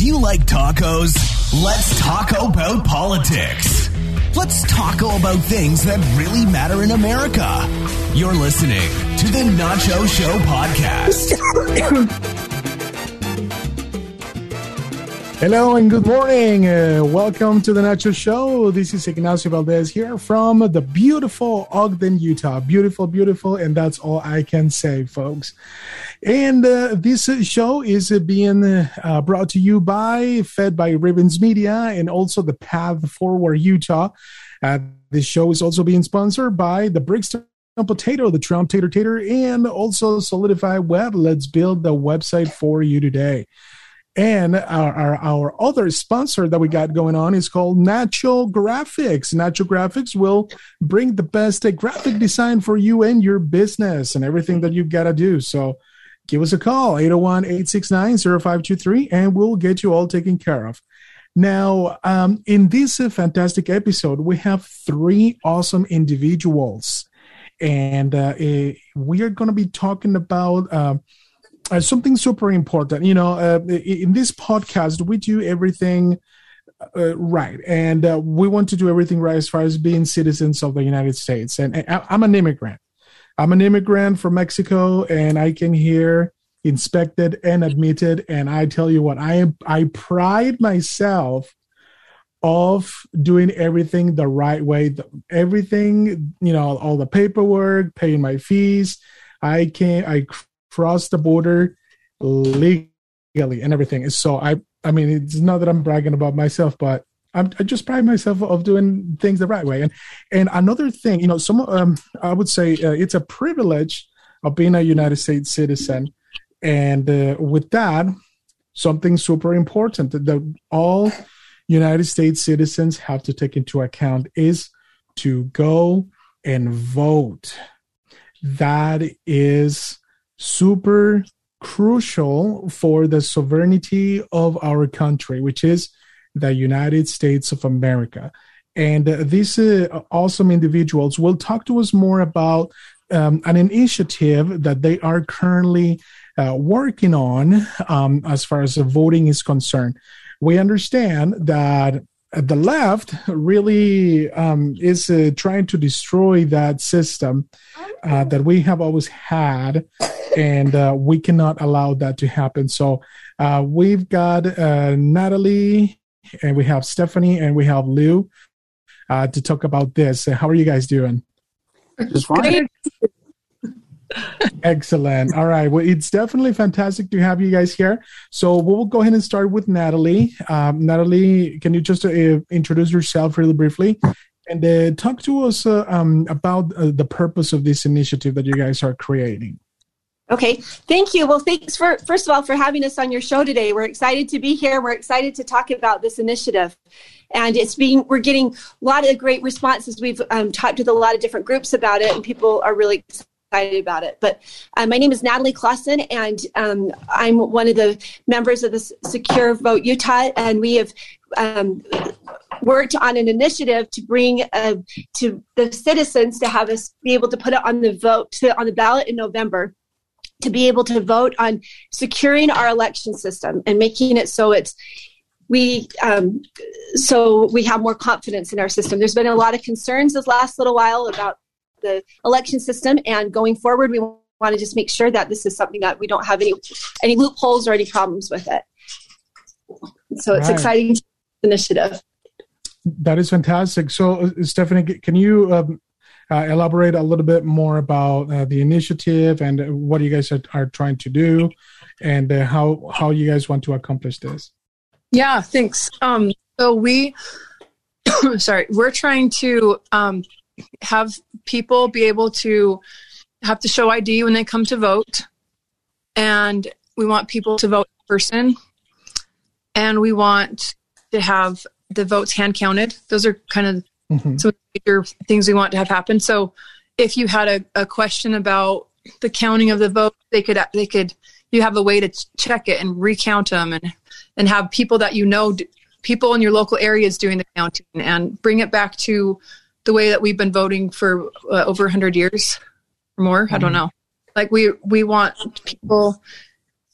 Do you like tacos? Let's talk about politics. Let's talk about things that really matter in America. You're listening to the Nacho Show podcast. Hello and good morning. Uh, welcome to the Nacho Show. This is Ignacio Valdez here from the beautiful Ogden, Utah. Beautiful, beautiful, and that's all I can say, folks. And uh, this show is being uh, brought to you by, fed by Ravens Media, and also the Path Forward Utah. Uh, this show is also being sponsored by the Brixton Potato, the Trump Tater Tater, and also Solidify Web. Let's build the website for you today. And our, our, our, other sponsor that we got going on is called Natural Graphics. Natural Graphics will bring the best graphic design for you and your business and everything that you've got to do. So give us a call, 801 869 0523, and we'll get you all taken care of. Now, um, in this fantastic episode, we have three awesome individuals, and uh, uh, we are going to be talking about. Uh, uh, something super important. You know, uh, in this podcast, we do everything uh, right, and uh, we want to do everything right as far as being citizens of the United States. And, and I'm an immigrant. I'm an immigrant from Mexico, and I came here inspected and admitted. And I tell you what, I am I pride myself of doing everything the right way. Everything, you know, all the paperwork, paying my fees. I can I cross the border legally and everything. So I, I mean, it's not that I'm bragging about myself, but I'm, I just pride myself of doing things the right way. And and another thing, you know, some um, I would say uh, it's a privilege of being a United States citizen, and uh, with that, something super important that all United States citizens have to take into account is to go and vote. That is super crucial for the sovereignty of our country, which is the United States of America. And uh, these uh, awesome individuals will talk to us more about um, an initiative that they are currently uh, working on um, as far as the voting is concerned. We understand that the left really um, is uh, trying to destroy that system uh, that we have always had, and uh, we cannot allow that to happen. So uh, we've got uh, Natalie, and we have Stephanie, and we have Lou uh, to talk about this. How are you guys doing? Just fine. Excellent. All right. Well, it's definitely fantastic to have you guys here. So we'll go ahead and start with Natalie. Um, Natalie, can you just uh, introduce yourself really briefly and uh, talk to us uh, um, about uh, the purpose of this initiative that you guys are creating? Okay, thank you. Well, thanks for first of all for having us on your show today. We're excited to be here. We're excited to talk about this initiative, and it's being we're getting a lot of great responses. We've um, talked with a lot of different groups about it, and people are really excited about it. But uh, my name is Natalie Clausen, and um, I'm one of the members of the Secure Vote Utah, and we have um, worked on an initiative to bring uh, to the citizens to have us be able to put it on the vote to, on the ballot in November to be able to vote on securing our election system and making it so it's we um, so we have more confidence in our system. There's been a lot of concerns this last little while about the election system. And going forward, we want to just make sure that this is something that we don't have any any loopholes or any problems with it. So it's right. exciting initiative. That is fantastic. So, uh, Stephanie, can you um, uh, elaborate a little bit more about uh, the initiative and what you guys are, are trying to do, and uh, how how you guys want to accomplish this? Yeah, thanks. Um, so we, sorry, we're trying to um, have people be able to have to show ID when they come to vote. And we want people to vote in person. And we want to have the votes hand counted. Those are kind of mm-hmm. some of the major things we want to have happen. So if you had a, a question about the counting of the vote, they could they could you have a way to check it and recount them and and have people that you know people in your local areas doing the counting and bring it back to the way that we've been voting for uh, over 100 years or more mm-hmm. i don't mm-hmm. know like we we want people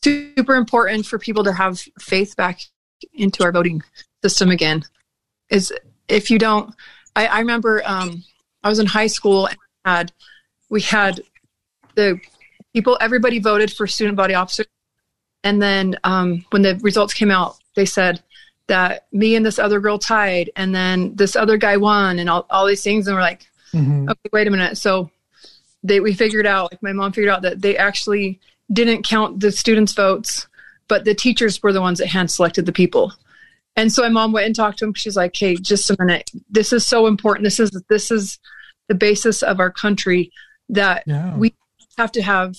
super important for people to have faith back into our voting system again. Is if you don't, I, I remember um, I was in high school and had we had the people everybody voted for student body officer, and then um, when the results came out, they said that me and this other girl tied, and then this other guy won, and all, all these things, and we're like, mm-hmm. okay, wait a minute. So they we figured out, like my mom figured out that they actually didn't count the students' votes, but the teachers were the ones that hand selected the people. And so my mom went and talked to him. She's like, "Hey, just a minute. This is so important. This is this is the basis of our country that yeah. we have to have.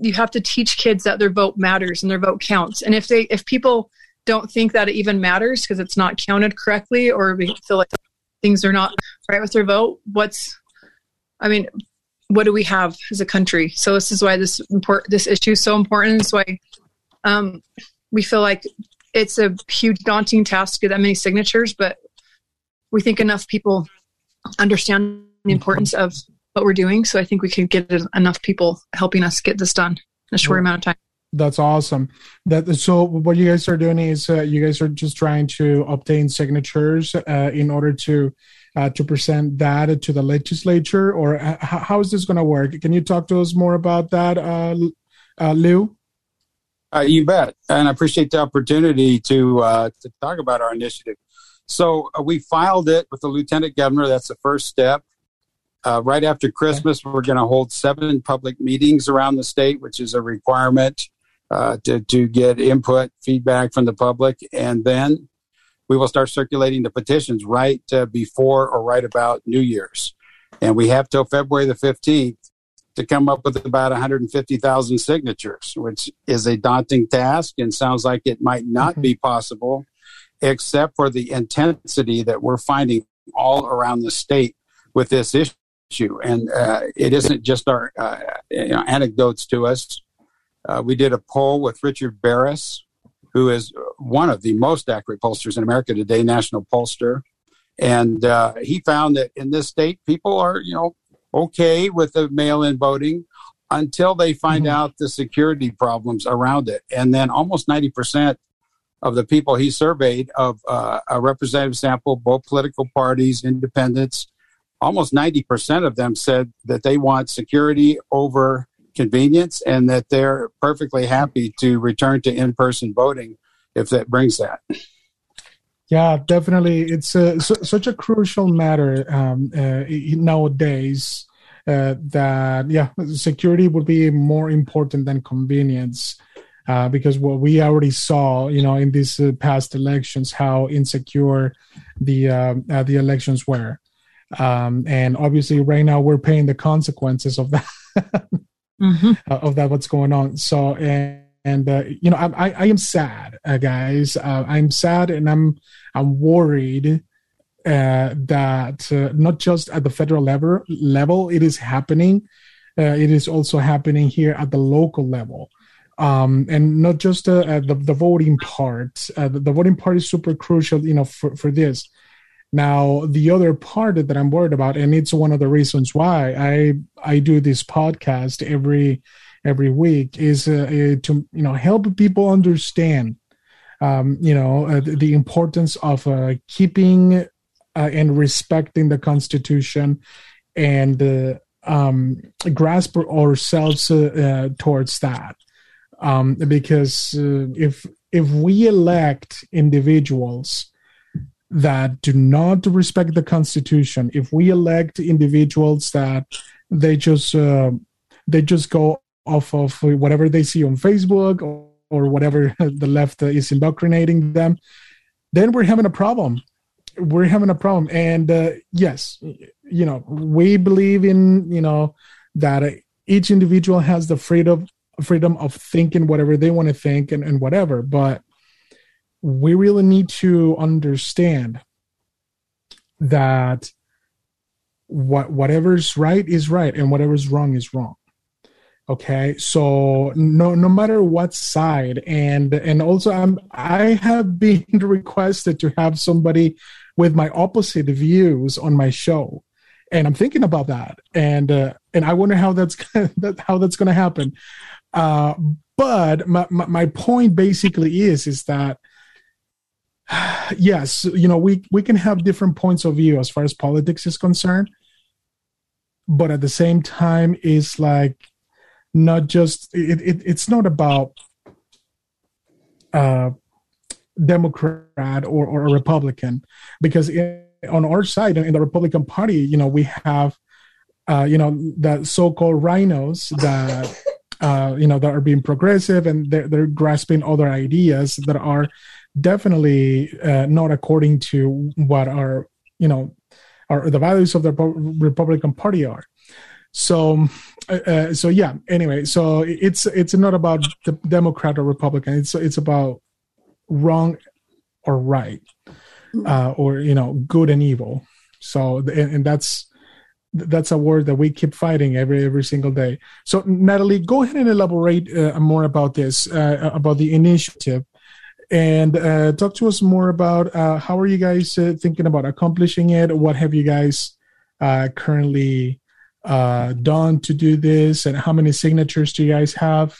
You have to teach kids that their vote matters and their vote counts. And if they if people don't think that it even matters because it's not counted correctly or we feel like things are not right with their vote, what's I mean, what do we have as a country? So this is why this import this issue is so important. It's why um, we feel like it's a huge daunting task to get that many signatures, but we think enough people understand the importance of what we're doing. So I think we can get enough people helping us get this done in a short amount of time. That's awesome. That so what you guys are doing is uh, you guys are just trying to obtain signatures uh, in order to uh, to present that to the legislature, or uh, how is this going to work? Can you talk to us more about that, uh, uh, Lou? Uh, you bet, and I appreciate the opportunity to uh, to talk about our initiative. So we filed it with the lieutenant governor. That's the first step. right after Christmas, we're going to hold seven public meetings around the state, which is a requirement to to get input, feedback from the public, and then we will start circulating the petitions right uh, before or right about New Year's. And we have till February the 15th to come up with about 150,000 signatures, which is a daunting task and sounds like it might not mm-hmm. be possible, except for the intensity that we're finding all around the state with this issue. And uh, it isn't just our uh, you know, anecdotes to us. Uh, we did a poll with Richard Baris, who is one of the most accurate pollsters in America today, National Pollster. And uh, he found that in this state, people are, you know, okay with the mail in voting until they find mm-hmm. out the security problems around it. And then almost 90% of the people he surveyed of uh, a representative sample, both political parties, independents, almost 90% of them said that they want security over convenience and that they're perfectly happy to return to in person voting if that brings that. Yeah, definitely. It's a, su- such a crucial matter um, uh, nowadays uh, that, yeah, security would be more important than convenience. Uh, because what we already saw, you know, in these uh, past elections, how insecure the um, uh, the elections were, um, and obviously, right now we're paying the consequences of that. mm-hmm. of that what's going on. So and and uh, you know I, I, am sad, uh, guys. Uh, I'm sad and I'm I'm worried uh, that uh, not just at the federal level level it is happening. Uh, it is also happening here at the local level. Um, and not just the, the voting part. The, the, voting part is super crucial, you know, for, for this. Now, the other part that I'm worried about, and it's one of the reasons why I I do this podcast every every week, is uh, uh to you know help people understand, um, you know, uh, the, importance of uh, keeping uh, and respecting the Constitution, and uh, um, grasp ourselves towards that, um, because if if we elect individuals that do not respect the Constitution, if we elect individuals that they just uh, they just go off of whatever they see on Facebook or, or whatever the left is indoctrinating them, then we're having a problem. We're having a problem, and uh, yes, you know we believe in you know that each individual has the freedom freedom of thinking whatever they want to think and, and whatever, but we really need to understand that what whatever's right is right and whatever's wrong is wrong. Okay? So no no matter what side and and also i'm i have been requested to have somebody with my opposite views on my show and i'm thinking about that and uh, and i wonder how that's how that's going to happen. Uh, but my, my, my point basically is is that yes, you know, we we can have different points of view as far as politics is concerned, but at the same time, it's like not just it, it it's not about uh Democrat or, or a Republican, because in, on our side in the Republican Party, you know, we have, uh, you know, the so-called rhinos that, uh, you know, that are being progressive and they're, they're grasping other ideas that are definitely uh, not according to what our, you know, are the values of the Republican Party are. So, uh, uh, so yeah. Anyway, so it's it's not about the Democrat or Republican. It's it's about wrong or right uh, or you know good and evil so and, and, that's that's a word that we keep fighting every every single day so natalie go ahead and elaborate uh, more about this uh, about the initiative and uh, talk to us more about uh, how are you guys uh, thinking about accomplishing it what have you guys currently done to do this and how many signatures do you guys have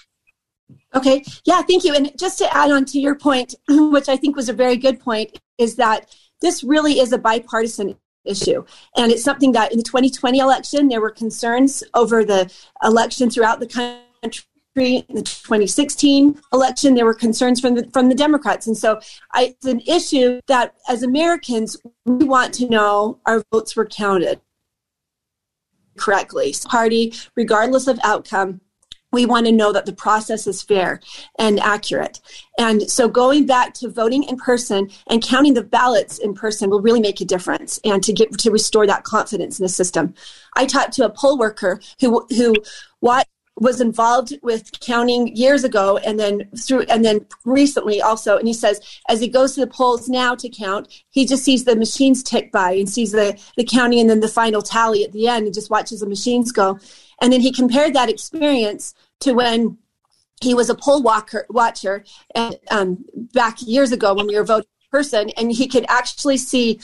Okay, yeah, thank you. And just to add on to your point, which I think was a very good point, is that this really is a bipartisan issue. And it's something that in the 2020 election, there were concerns over the election throughout the country. In the 2016 election, there were concerns from the, from the Democrats. And so I, it's an issue that as Americans, we want to know our votes were counted correctly. Party, regardless of outcome, we want to know that the process is fair and accurate. And so going back to voting in person and counting the ballots in person will really make a difference and to get to restore that confidence in the system. I talked to a poll worker who who what was involved with counting years ago and then through and then recently also and he says as he goes to the polls now to count he just sees the machines tick by and sees the the counting and then the final tally at the end and just watches the machines go. And then he compared that experience to when he was a poll walker, watcher and, um, back years ago when we were voting person, and he could actually see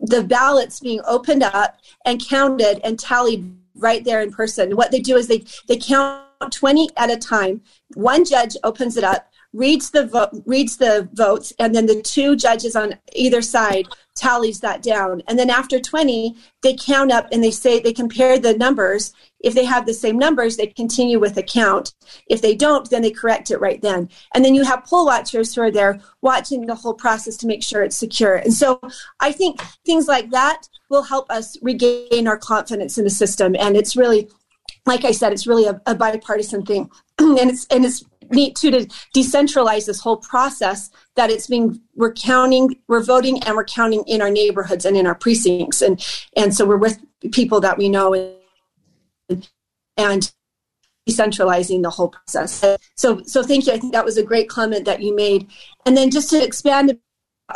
the ballots being opened up and counted and tallied right there in person. What they do is they they count 20 at a time. One judge opens it up, reads the vote, reads the votes, and then the two judges on either side tallies that down. And then after 20, they count up and they say they compare the numbers. If they have the same numbers, they continue with the count. If they don't, then they correct it right then. And then you have poll watchers who are there watching the whole process to make sure it's secure. And so I think things like that will help us regain our confidence in the system. And it's really like I said, it's really a, a bipartisan thing, and it's and it's neat too to decentralize this whole process. That it's being we're counting, we're voting, and we're counting in our neighborhoods and in our precincts, and and so we're with people that we know, and, and decentralizing the whole process. So so thank you. I think that was a great comment that you made, and then just to expand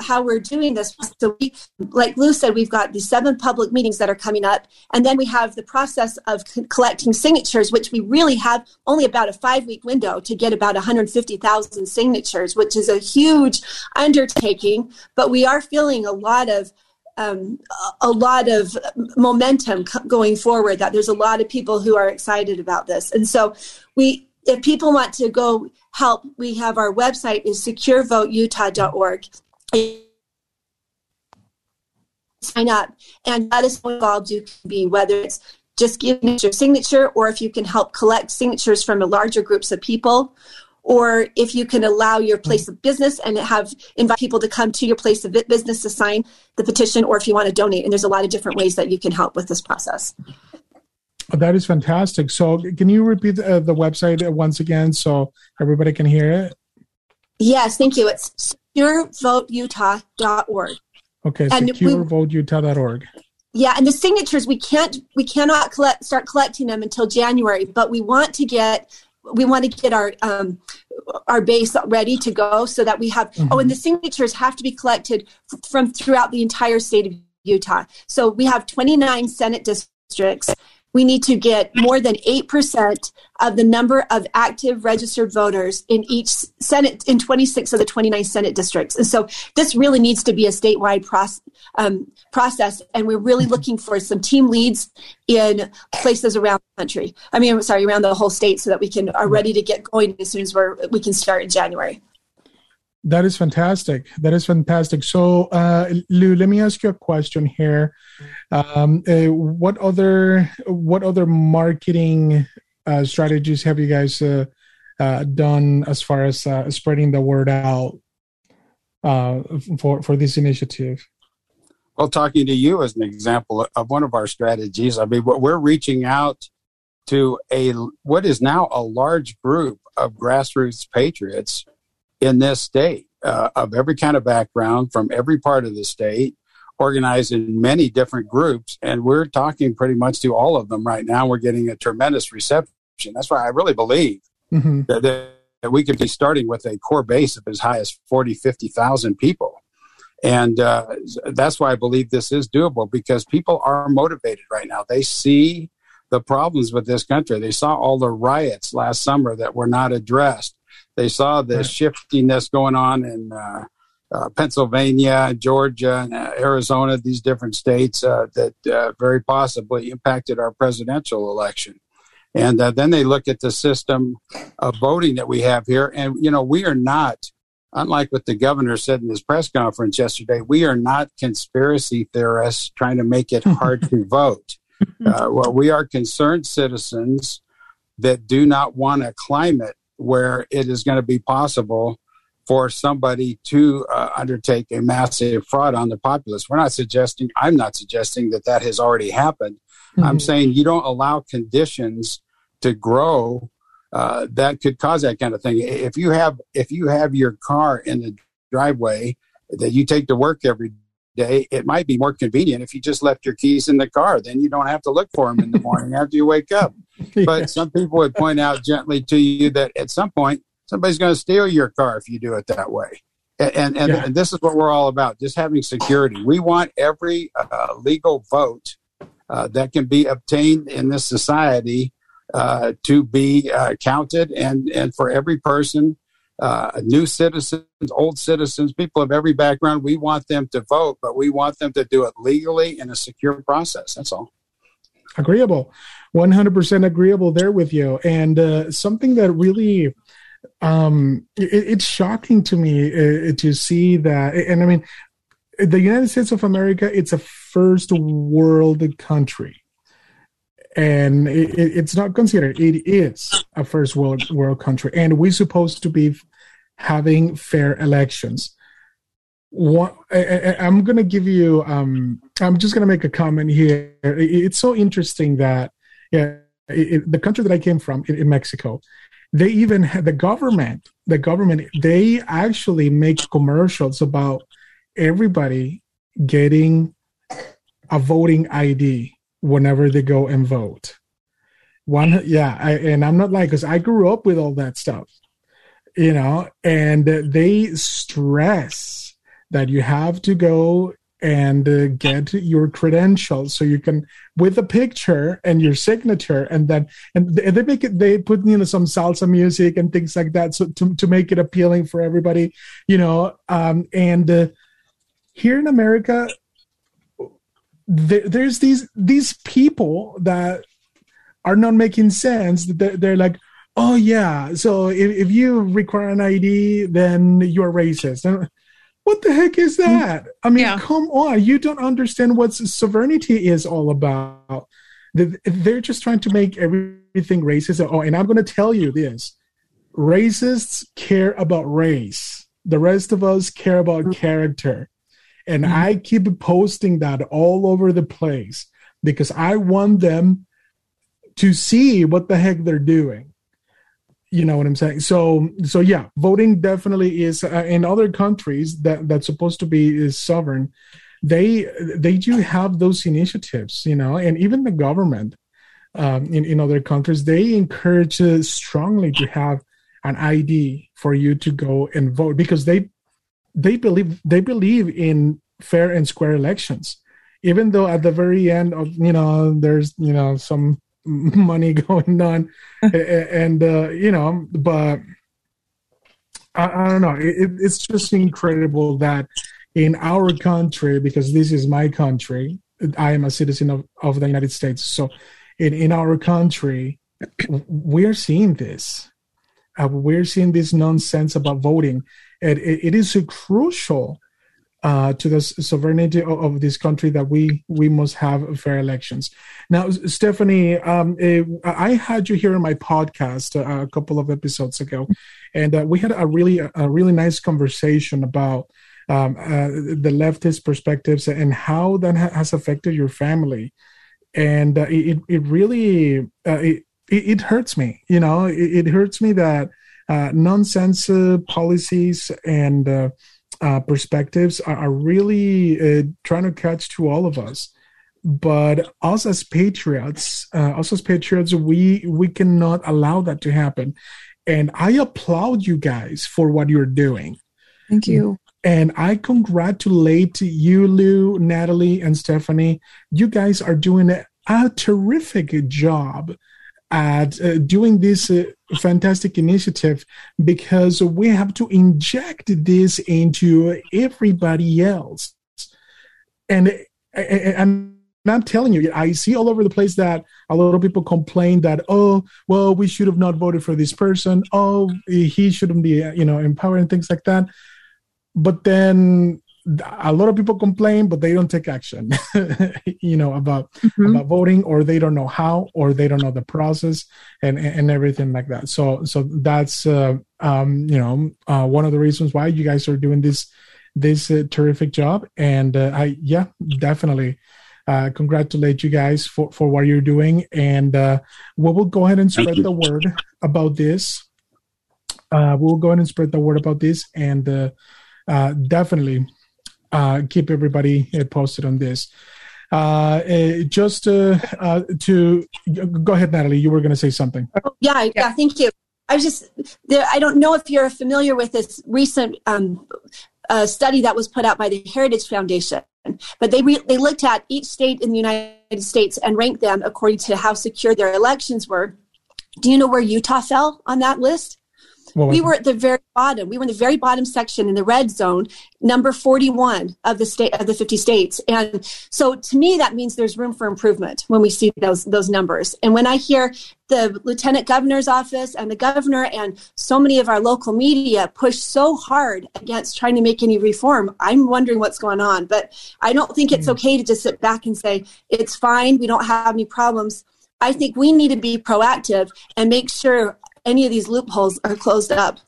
how we're doing this. So, we, like Lou said, we've got these seven public meetings that are coming up, and then we have the process of collecting signatures, which we really have only about a five week window to get about 150,000 signatures, which is a huge undertaking. But we are feeling a lot of um, a lot of momentum going forward. That there's a lot of people who are excited about this, and so we. If people want to go help, we have our website is securevoteutah.org sign up. And us know how involved you can be, whether it's just giving your signature or if you can help collect signatures from the larger groups of people or if you can allow your place of business and have invite people to come to your place of business to sign the petition or if you want to donate. And there's a lot of different ways that you can help with this process. That is fantastic. So can you repeat uh, the website once again so everybody can hear it? Yes thank you. It's securevoteutah.org. Okay, securevoteutah.org. Yeah, and the signatures we can't we cannot collect start collecting them until January, but we want to get we want to get our um, our base ready to go so that we have mm-hmm. oh and the signatures have to be collected f- from throughout the entire state of Utah. So we have 29 Senate districts we need to get more than 8% of the number of active registered voters in each Senate, in 26 of the 29 Senate districts. And so this really needs to be a statewide process, um, process. And we're really looking for some team leads in places around the country. I mean, I'm sorry, around the whole state so that we can are ready to get going as soon as we're, we can start in January. That is fantastic. That is fantastic. So, uh, Lou, let me ask you a question here. Um, uh, what other what other marketing uh, strategies have you guys uh, uh, done as far as uh, spreading the word out for for this initiative? Well, talking to you as an example of one of our strategies, I mean, we're reaching out to a what is now a large group of grassroots patriots in this state uh, of every kind of background from every part of the state, organized in many different groups. And we're talking pretty much to all of them right now. We're getting a tremendous reception. That's why I really believe mm-hmm. that, that, we could be starting with a core base of as high as 40, 50,000 people. And uh, that's why I believe this is doable because people are motivated right now. They see the problems with this country. They saw all the riots last summer that were not addressed. They saw the right. shiftiness going on in uh, uh, Pennsylvania, Georgia, and, uh, Arizona, these different states uh, that uh, very possibly impacted our presidential election. And uh, then they look at the system of voting that we have here. And, you know, we are not, unlike what the governor said in his press conference yesterday, we are not conspiracy theorists trying to make it hard to vote. well, we are concerned citizens that do not want a climate where it is going to be possible for somebody to uh, undertake a massive fraud on the populace. We're not suggesting, I'm not suggesting that that has already happened. Mm-hmm. I'm saying you don't allow conditions to grow uh, that could cause that kind of thing. If you have if you have your car in the driveway that you take to work every day, it might be more convenient if you just left your keys in the car. Then you don't have to look for them in the morning after you wake up. But some people would point out gently to you that at some point somebody's going to steal your car if you do it that way. And and, and, yeah. and this is what we're all about: just having security. We want every uh, legal vote uh, that can be obtained in this society uh, to be uh, counted, and and for every person uh, new citizens, old citizens, people of every background. We want them to vote, but we want them to do it legally in a secure process. That's all. Agreeable. 100% agreeable there with you. And uh, something that really, um, it, it's shocking to me uh, to see that. And I mean, the United States of America, it's a first world country and it, it's not considered. It is a first world world country. And we're supposed to be having fair elections. What I, am going to give you um, i'm just going to make a comment here. It's so interesting that yeah it, the country that i came from in, in mexico they even had the government the government they actually make commercials about everybody getting a voting id whenever they go and vote. One, yeah, I, and I'm not like because I grew up with all that stuff, you know, and they stress that you have to go and uh, get your credentials so you can with a picture and your signature and then and they make it they put you know some salsa music and things like that so to, to make it appealing for everybody you know um and uh, here in america there, there's these these people that are not making sense. They're, they're like, oh yeah, so if, if you require an ID, then you're racist. And what the heck is mm. that? I mean, yeah. come on, you don't understand what sovereignty is all about. They're just trying to make everything racist. Oh, and I'm going to tell you this: racists care about race. The rest of us care about character. And mm-hmm. I keep posting that all over the place because I want them to see what the heck they're doing. You know what I'm saying? So, so yeah, voting definitely is uh, in other countries that that's supposed to be is sovereign. They they do have those initiatives, you know, and even the government um, in in other countries they encourage uh, strongly to have an ID for you to go and vote because they they believe they believe in fair and square elections. Even though at the very end of you know there's you know some money going on and uh, you know but I, I don't know. It, it's just incredible that in our country because this is my country i am a citizen of, of the united states. So in, in our country we're seeing this. Uh, we're seeing this nonsense about voting it, it is crucial uh, to the sovereignty of, of, this country that we we must have fair elections. Now, Stephanie, um, uh, I had you here in my podcast uh, a couple of episodes ago, and uh, we had a really a really nice conversation about um, uh, the leftist perspectives and how that ha- has affected your family, and uh, it it really it, it hurts me. You know, it, it hurts me that nonsense policies and uh, perspectives are, are really uh, trying to catch to all of us. But us as patriots, uh, us as patriots, we we cannot allow that to happen. And I applaud you guys for what you're doing. Thank you. And I congratulate you, Lou, Natalie, and Stephanie. You guys are doing a terrific job at uh, doing this uh, fantastic initiative because we have to inject this into everybody else. And, I'm telling you, I see all over the place that a lot of people complain that, oh, well, we should have not voted for this person. Oh, he shouldn't be, you know, empowered and things like that. But then a lot of people complain but they don't take action you know about mm-hmm. about voting or they don't know how or they don't know the process and and everything like that. So so that's uh, um you know uh, one of the reasons why you guys are doing this this uh, terrific job. And uh, i yeah definitely uh, congratulate you guys for for what you're doing. And uh, we will go ahead and spread the word about this. Uh, we'll go ahead and spread the word about this. And uh, uh, definitely uh, keep everybody uh, posted on this. Uh, uh just uh, uh, to go ahead, Natalie, you were going to say something. Yeah, yeah, thank you. I just, there, I don't know if you're familiar with this recent um, uh, study that was put out by the Heritage Foundation, but they re- they looked at each state in the United States and ranked them according to how secure their elections were. Do you know where Utah fell on that list? We were at the very bottom. We were in the very bottom section in the red zone, number 41 of the state of the 50 states. And so to me, that means there's room for improvement when we see those, those numbers. And when I hear the lieutenant governor's office and the governor and so many of our local media push so hard against trying to make any reform, I'm wondering what's going on. But I don't think it's hmm. okay to just sit back and say, it's fine. We don't have any problems. I think we need to be proactive and make sure any of these loopholes are closed up.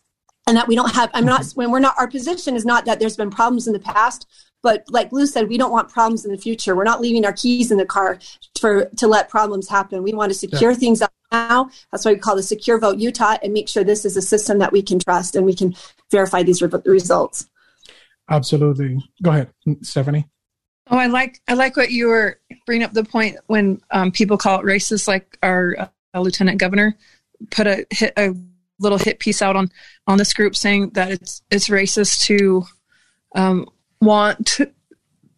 And that we don't have i'm not when we're not our position is not that there's been problems in the past but like lou said we don't want problems in the future. We're not leaving our keys in the car for to let problems happen. We want to secure yeah. things up now. That's why we call the secure vote utah and make sure this is a system that we can trust and we can verify these re- results. Absolutely. Go ahead stephanie. Oh i like i like what you were bringing up the point when um, people call it racist like our uh, lieutenant governor put a hit a little hit piece out on on this group saying that it's it's racist to um, want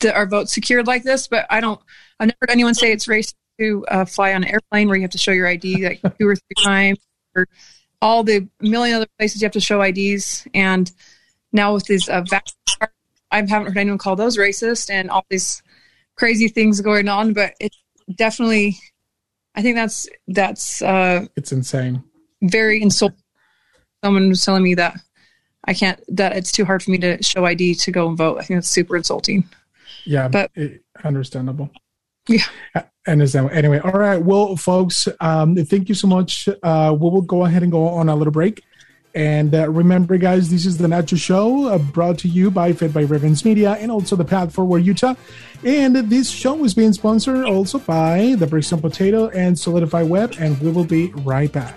the, our vote secured like this. But I don't. I've never heard anyone say it's racist to uh, fly on an airplane where you have to show your ID like two or three times, or all the million other places you have to show IDs. And now with these uh, vaccine cards, I haven't heard anyone call those racist and all these crazy things going on. But it's definitely I think that's that's uh, it's insane. Very insulting. Someone was telling me that I can't that it's too hard for me to show ID to go and vote. I think that's super insulting. Yeah, but it, understandable. Yeah. Understand. Anyway, all right. Well, folks, um, thank you so much. Uh, we will go ahead and go on a little break. And uh, remember, guys, this is the Nacho Show uh, brought to you by Fed by Ravens Media and also the Path Forward Utah. And this show is being sponsored also by the Brixton Potato and Solidify Web. And we will be right back.